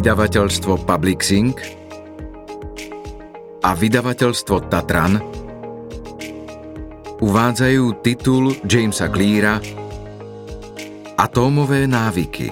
vydavateľstvo Publixing a vydavateľstvo Tatran uvádzajú titul Jamesa Cleara Atómové návyky.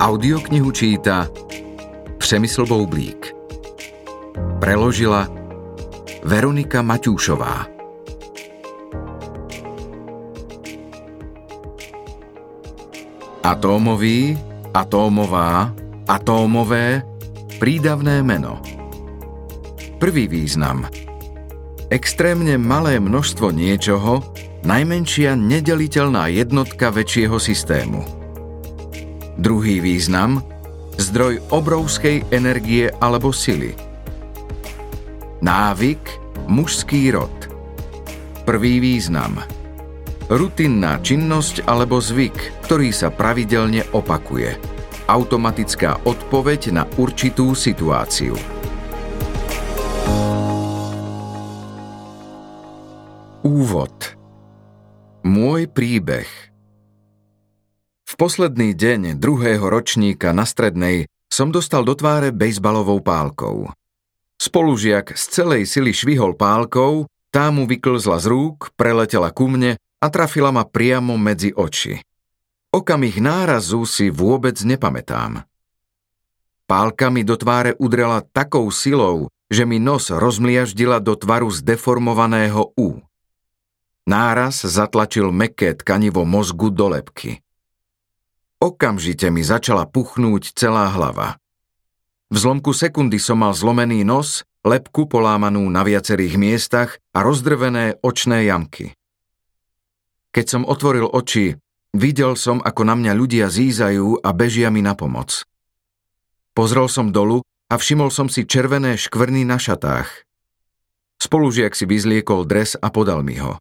Audioknihu číta Přemysl Boublík. Preložila Veronika Maťúšová. Atómový, atómová, Atómové, prídavné meno. Prvý význam. Extrémne malé množstvo niečoho, najmenšia nedeliteľná jednotka väčšieho systému. Druhý význam. Zdroj obrovskej energie alebo sily. Návyk, mužský rod. Prvý význam. Rutinná činnosť alebo zvyk, ktorý sa pravidelne opakuje automatická odpoveď na určitú situáciu. Úvod Môj príbeh V posledný deň druhého ročníka na strednej som dostal do tváre bejsbalovou pálkou. Spolužiak z celej sily švihol pálkou, tá mu vyklzla z rúk, preletela ku mne a trafila ma priamo medzi oči. Okamih nárazu si vôbec nepamätám. Pálka mi do tváre udrela takou silou, že mi nos rozmliaždila do tvaru zdeformovaného U. Náraz zatlačil meké tkanivo mozgu do lepky. Okamžite mi začala puchnúť celá hlava. V zlomku sekundy som mal zlomený nos, lepku polámanú na viacerých miestach a rozdrvené očné jamky. Keď som otvoril oči, Videl som, ako na mňa ľudia zízajú a bežia mi na pomoc. Pozrel som dolu a všimol som si červené škvrny na šatách. Spolužiak si vyzliekol dres a podal mi ho.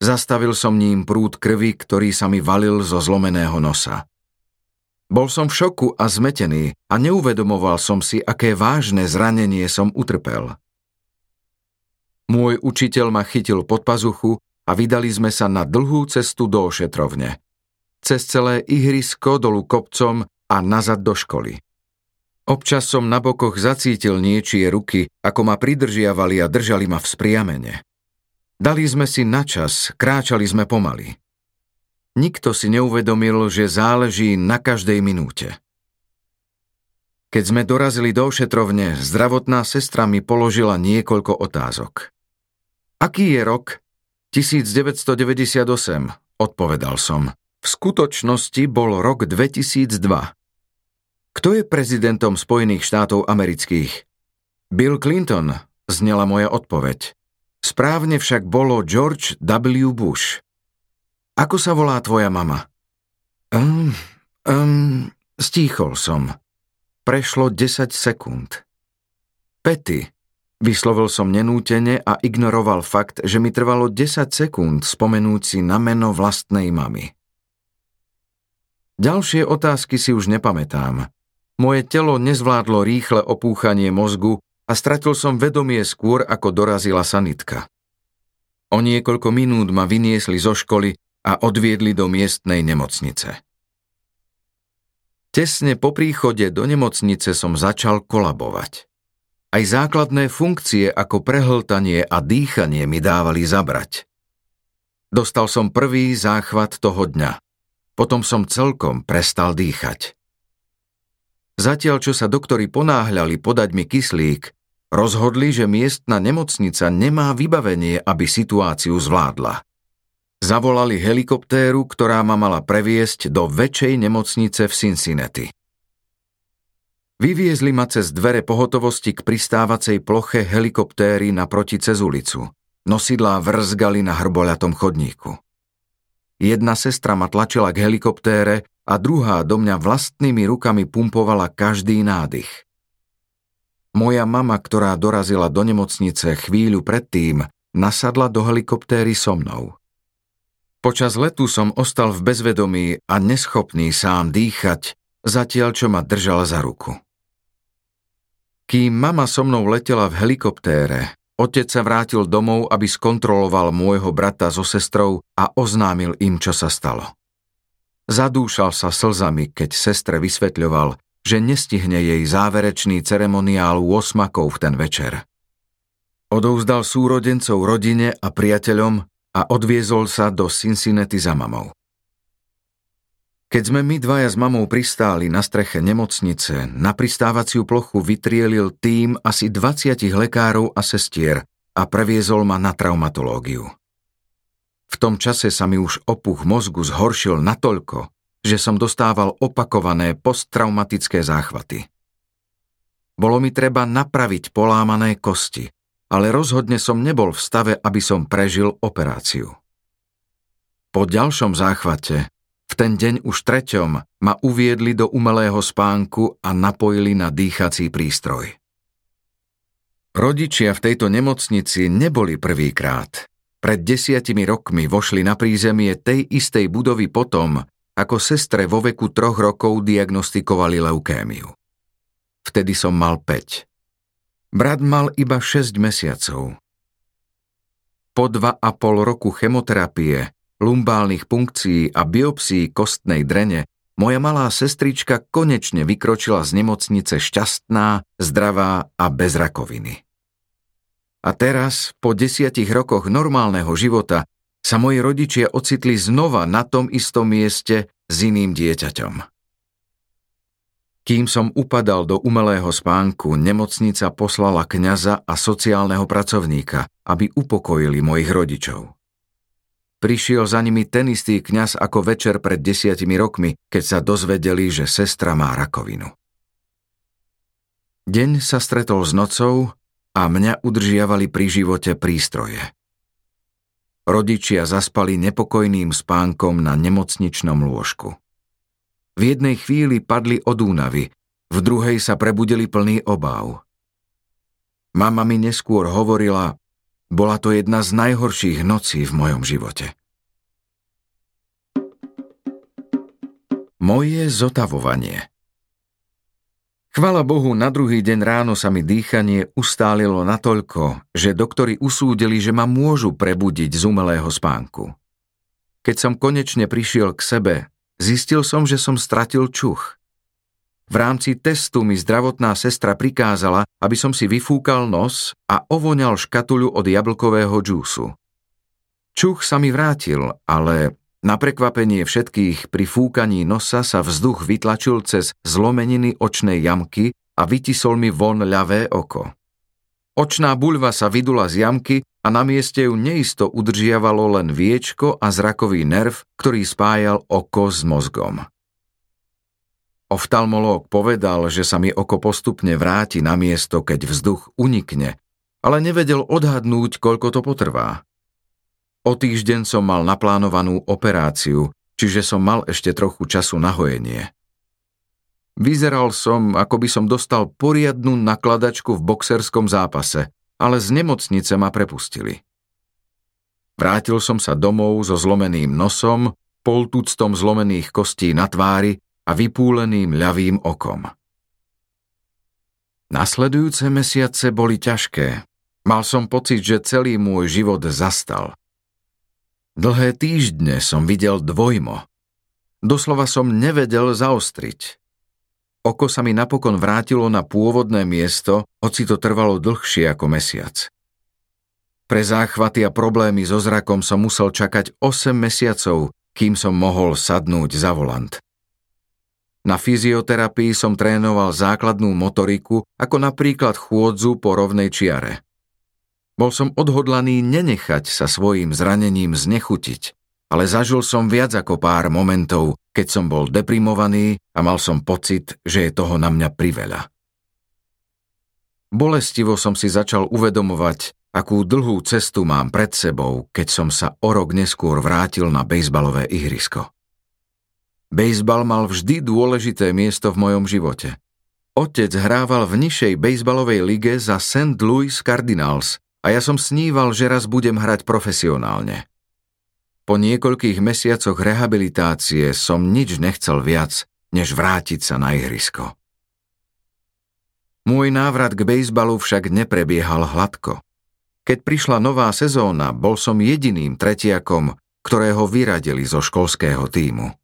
Zastavil som ním prúd krvi, ktorý sa mi valil zo zlomeného nosa. Bol som v šoku a zmetený a neuvedomoval som si, aké vážne zranenie som utrpel. Môj učiteľ ma chytil pod pazuchu a vydali sme sa na dlhú cestu do ošetrovne. Cez celé ihrisko dolu kopcom a nazad do školy. Občas som na bokoch zacítil niečie ruky, ako ma pridržiavali a držali ma v spriamene. Dali sme si na čas, kráčali sme pomaly. Nikto si neuvedomil, že záleží na každej minúte. Keď sme dorazili do ošetrovne, zdravotná sestra mi položila niekoľko otázok. Aký je rok? 1998, odpovedal som. V skutočnosti bol rok 2002. Kto je prezidentom Spojených štátov amerických? Bill Clinton, znela moja odpoveď. Správne však bolo George W. Bush. Ako sa volá tvoja mama? Um, um, stíchol som. Prešlo 10 sekúnd. Petty, Vyslovil som nenútene a ignoroval fakt, že mi trvalo 10 sekúnd spomenúť si na meno vlastnej mamy. Ďalšie otázky si už nepamätám. Moje telo nezvládlo rýchle opúchanie mozgu a stratil som vedomie skôr, ako dorazila sanitka. O niekoľko minút ma vyniesli zo školy a odviedli do miestnej nemocnice. Tesne po príchode do nemocnice som začal kolabovať. Aj základné funkcie ako prehltanie a dýchanie mi dávali zabrať. Dostal som prvý záchvat toho dňa. Potom som celkom prestal dýchať. Zatiaľ, čo sa doktori ponáhľali podať mi kyslík, rozhodli, že miestna nemocnica nemá vybavenie, aby situáciu zvládla. Zavolali helikoptéru, ktorá ma mala previesť do väčšej nemocnice v Cincinnati. Vyviezli ma cez dvere pohotovosti k pristávacej ploche helikoptéry naproti cez ulicu. Nosidlá vrzgali na hrboľatom chodníku. Jedna sestra ma tlačila k helikoptére a druhá do mňa vlastnými rukami pumpovala každý nádych. Moja mama, ktorá dorazila do nemocnice chvíľu predtým, nasadla do helikoptéry so mnou. Počas letu som ostal v bezvedomí a neschopný sám dýchať, zatiaľ čo ma držala za ruku. Kým mama so mnou letela v helikoptére, otec sa vrátil domov, aby skontroloval môjho brata so sestrou a oznámil im, čo sa stalo. Zadúšal sa slzami, keď sestre vysvetľoval, že nestihne jej záverečný ceremoniál u osmakov v ten večer. Odovzdal súrodencov rodine a priateľom a odviezol sa do Cincinnati za mamou. Keď sme my dvaja s mamou pristáli na streche nemocnice, na pristávaciu plochu vytrielil tým asi 20 lekárov a sestier a previezol ma na traumatológiu. V tom čase sa mi už opuch mozgu zhoršil natoľko, že som dostával opakované posttraumatické záchvaty. Bolo mi treba napraviť polámané kosti, ale rozhodne som nebol v stave, aby som prežil operáciu. Po ďalšom záchvate v ten deň už treťom ma uviedli do umelého spánku a napojili na dýchací prístroj. Rodičia v tejto nemocnici neboli prvýkrát. Pred desiatimi rokmi vošli na prízemie tej istej budovy potom, ako sestre vo veku troch rokov diagnostikovali leukémiu. Vtedy som mal 5. Brat mal iba 6 mesiacov. Po dva a pol roku chemoterapie lumbálnych punkcií a biopsií kostnej drene, moja malá sestrička konečne vykročila z nemocnice šťastná, zdravá a bez rakoviny. A teraz, po desiatich rokoch normálneho života, sa moji rodičia ocitli znova na tom istom mieste s iným dieťaťom. Kým som upadal do umelého spánku, nemocnica poslala kňaza a sociálneho pracovníka, aby upokojili mojich rodičov. Prišiel za nimi ten istý kňaz ako večer pred desiatimi rokmi, keď sa dozvedeli, že sestra má rakovinu. Deň sa stretol s nocou a mňa udržiavali pri živote prístroje. Rodičia zaspali nepokojným spánkom na nemocničnom lôžku. V jednej chvíli padli od únavy, v druhej sa prebudili plný obáv. Mama mi neskôr hovorila, bola to jedna z najhorších nocí v mojom živote. Moje zotavovanie Chvala Bohu, na druhý deň ráno sa mi dýchanie ustálilo natoľko, že doktori usúdili, že ma môžu prebudiť z umelého spánku. Keď som konečne prišiel k sebe, zistil som, že som stratil čuch. V rámci testu mi zdravotná sestra prikázala, aby som si vyfúkal nos a ovoňal škatuľu od jablkového džúsu. Čuch sa mi vrátil, ale na prekvapenie všetkých pri fúkaní nosa sa vzduch vytlačil cez zlomeniny očnej jamky a vytisol mi von ľavé oko. Očná buľva sa vydula z jamky a na mieste ju neisto udržiavalo len viečko a zrakový nerv, ktorý spájal oko s mozgom. Oftalmológ povedal, že sa mi oko postupne vráti na miesto, keď vzduch unikne, ale nevedel odhadnúť, koľko to potrvá. O týždeň som mal naplánovanú operáciu, čiže som mal ešte trochu času na hojenie. Vyzeral som, ako by som dostal poriadnu nakladačku v boxerskom zápase, ale z nemocnice ma prepustili. Vrátil som sa domov so zlomeným nosom, poltuctom zlomených kostí na tvári a vypúleným ľavým okom. Nasledujúce mesiace boli ťažké. Mal som pocit, že celý môj život zastal. Dlhé týždne som videl dvojmo. Doslova som nevedel zaostriť. Oko sa mi napokon vrátilo na pôvodné miesto, hoci to trvalo dlhšie ako mesiac. Pre záchvaty a problémy so zrakom som musel čakať 8 mesiacov, kým som mohol sadnúť za volant. Na fyzioterapii som trénoval základnú motoriku, ako napríklad chôdzu po rovnej čiare. Bol som odhodlaný nenechať sa svojim zranením znechutiť, ale zažil som viac ako pár momentov, keď som bol deprimovaný a mal som pocit, že je toho na mňa priveľa. Bolestivo som si začal uvedomovať, akú dlhú cestu mám pred sebou, keď som sa o rok neskôr vrátil na bejsbalové ihrisko. Bejsbal mal vždy dôležité miesto v mojom živote. Otec hrával v nižšej bejsbalovej lige za St. Louis Cardinals a ja som sníval, že raz budem hrať profesionálne. Po niekoľkých mesiacoch rehabilitácie som nič nechcel viac, než vrátiť sa na ihrisko. Môj návrat k bejsbalu však neprebiehal hladko. Keď prišla nová sezóna, bol som jediným tretiakom, ktorého vyradili zo školského týmu.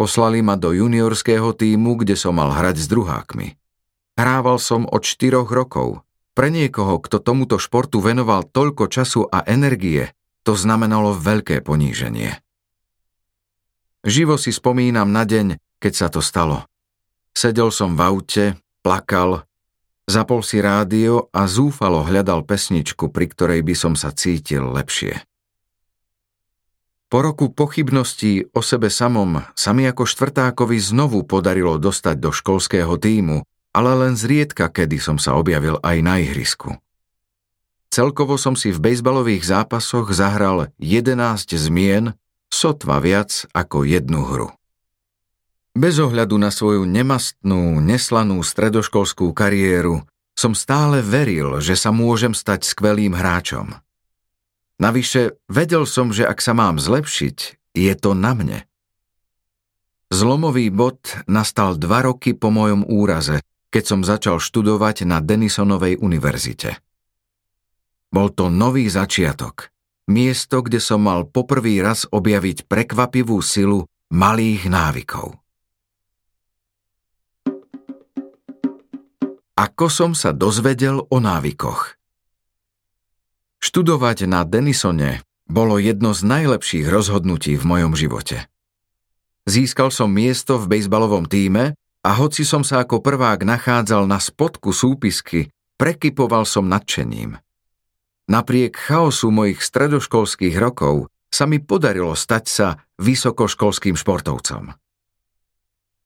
Poslali ma do juniorského týmu, kde som mal hrať s druhákmi. Hrával som od 4 rokov. Pre niekoho, kto tomuto športu venoval toľko času a energie, to znamenalo veľké poníženie. Živo si spomínam na deň, keď sa to stalo. Sedel som v aute, plakal, zapol si rádio a zúfalo hľadal pesničku, pri ktorej by som sa cítil lepšie. Po roku pochybností o sebe samom sa mi ako štvrtákovi znovu podarilo dostať do školského týmu, ale len zriedka kedy som sa objavil aj na ihrisku. Celkovo som si v bejsbalových zápasoch zahral 11 zmien, sotva viac ako jednu hru. Bez ohľadu na svoju nemastnú, neslanú stredoškolskú kariéru som stále veril, že sa môžem stať skvelým hráčom. Navyše, vedel som, že ak sa mám zlepšiť, je to na mne. Zlomový bod nastal dva roky po mojom úraze, keď som začal študovať na Denisonovej univerzite. Bol to nový začiatok. Miesto, kde som mal poprvý raz objaviť prekvapivú silu malých návykov. Ako som sa dozvedel o návykoch? Študovať na Denisone bolo jedno z najlepších rozhodnutí v mojom živote. Získal som miesto v bejsbalovom týme a hoci som sa ako prvák nachádzal na spodku súpisky, prekypoval som nadšením. Napriek chaosu mojich stredoškolských rokov sa mi podarilo stať sa vysokoškolským športovcom.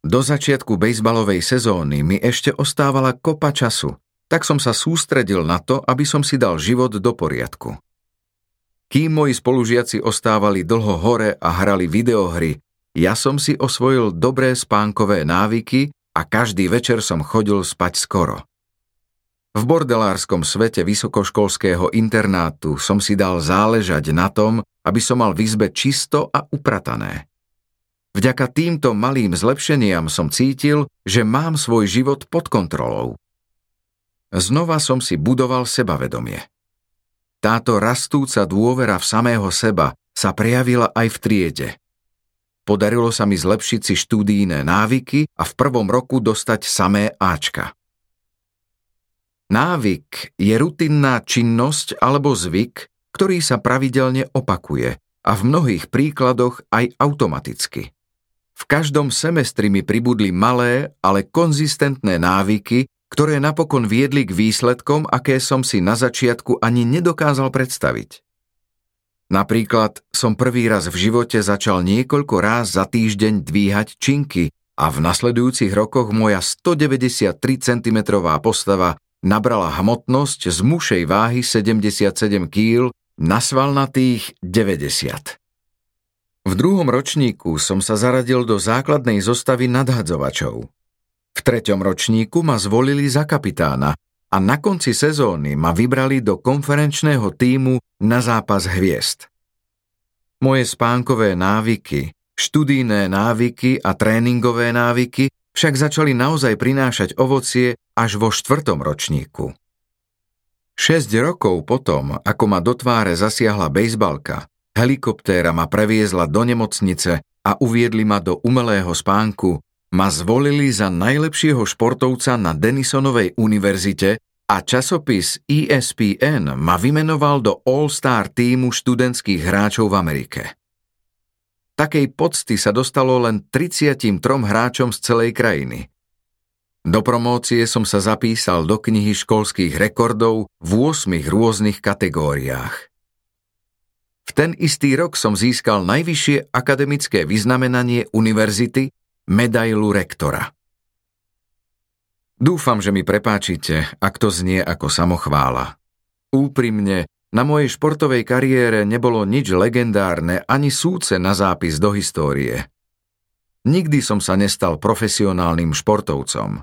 Do začiatku bejsbalovej sezóny mi ešte ostávala kopa času tak som sa sústredil na to, aby som si dal život do poriadku. Kým moji spolužiaci ostávali dlho hore a hrali videohry, ja som si osvojil dobré spánkové návyky a každý večer som chodil spať skoro. V bordelárskom svete vysokoškolského internátu som si dal záležať na tom, aby som mal v izbe čisto a upratané. Vďaka týmto malým zlepšeniam som cítil, že mám svoj život pod kontrolou. Znova som si budoval sebavedomie. Táto rastúca dôvera v samého seba sa prejavila aj v triede. Podarilo sa mi zlepšiť si štúdijné návyky a v prvom roku dostať samé Ačka. Návyk je rutinná činnosť alebo zvyk, ktorý sa pravidelne opakuje a v mnohých príkladoch aj automaticky. V každom semestri mi pribudli malé, ale konzistentné návyky, ktoré napokon viedli k výsledkom, aké som si na začiatku ani nedokázal predstaviť. Napríklad som prvý raz v živote začal niekoľko ráz za týždeň dvíhať činky a v nasledujúcich rokoch moja 193 cm postava nabrala hmotnosť z mušej váhy 77 kg na svalnatých 90. V druhom ročníku som sa zaradil do základnej zostavy nadhadzovačov. Treťom ročníku ma zvolili za kapitána a na konci sezóny ma vybrali do konferenčného týmu na zápas hviezd. Moje spánkové návyky, študijné návyky a tréningové návyky však začali naozaj prinášať ovocie až vo štvrtom ročníku. Šesť rokov potom, ako ma do tváre zasiahla bejsbalka, helikoptéra ma previezla do nemocnice a uviedli ma do umelého spánku, ma zvolili za najlepšieho športovca na Denisonovej univerzite a časopis ESPN ma vymenoval do All-Star týmu študentských hráčov v Amerike. Takej pocty sa dostalo len 33 hráčom z celej krajiny. Do promócie som sa zapísal do knihy školských rekordov v 8 rôznych kategóriách. V ten istý rok som získal najvyššie akademické vyznamenanie univerzity medailu rektora. Dúfam, že mi prepáčite, ak to znie ako samochvála. Úprimne, na mojej športovej kariére nebolo nič legendárne ani súce na zápis do histórie. Nikdy som sa nestal profesionálnym športovcom.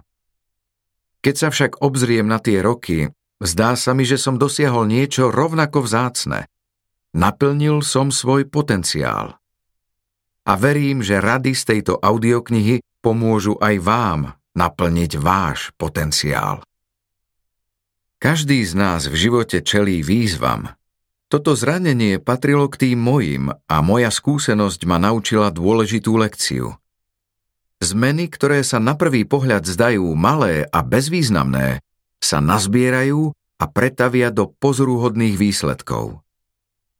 Keď sa však obzriem na tie roky, zdá sa mi, že som dosiahol niečo rovnako vzácne. Naplnil som svoj potenciál a verím, že rady z tejto audioknihy pomôžu aj vám naplniť váš potenciál. Každý z nás v živote čelí výzvam. Toto zranenie patrilo k tým mojim a moja skúsenosť ma naučila dôležitú lekciu. Zmeny, ktoré sa na prvý pohľad zdajú malé a bezvýznamné, sa nazbierajú a pretavia do pozoruhodných výsledkov.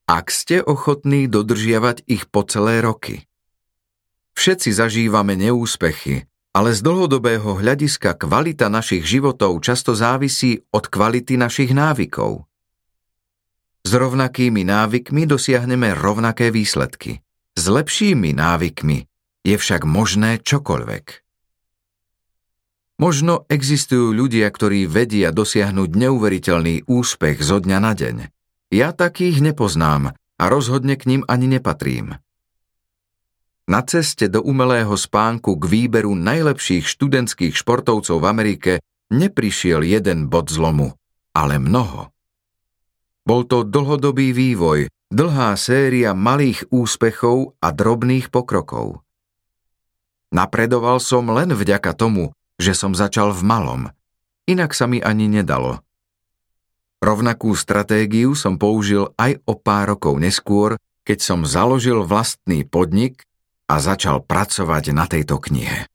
Ak ste ochotní dodržiavať ich po celé roky. Všetci zažívame neúspechy, ale z dlhodobého hľadiska kvalita našich životov často závisí od kvality našich návykov. S rovnakými návykmi dosiahneme rovnaké výsledky. S lepšími návykmi je však možné čokoľvek. Možno existujú ľudia, ktorí vedia dosiahnuť neuveriteľný úspech zo dňa na deň. Ja takých nepoznám a rozhodne k ním ani nepatrím. Na ceste do umelého spánku k výberu najlepších študentských športovcov v Amerike neprišiel jeden bod zlomu, ale mnoho. Bol to dlhodobý vývoj, dlhá séria malých úspechov a drobných pokrokov. Napredoval som len vďaka tomu, že som začal v malom. Inak sa mi ani nedalo. Rovnakú stratégiu som použil aj o pár rokov neskôr, keď som založil vlastný podnik a začal pracovať na tejto knihe.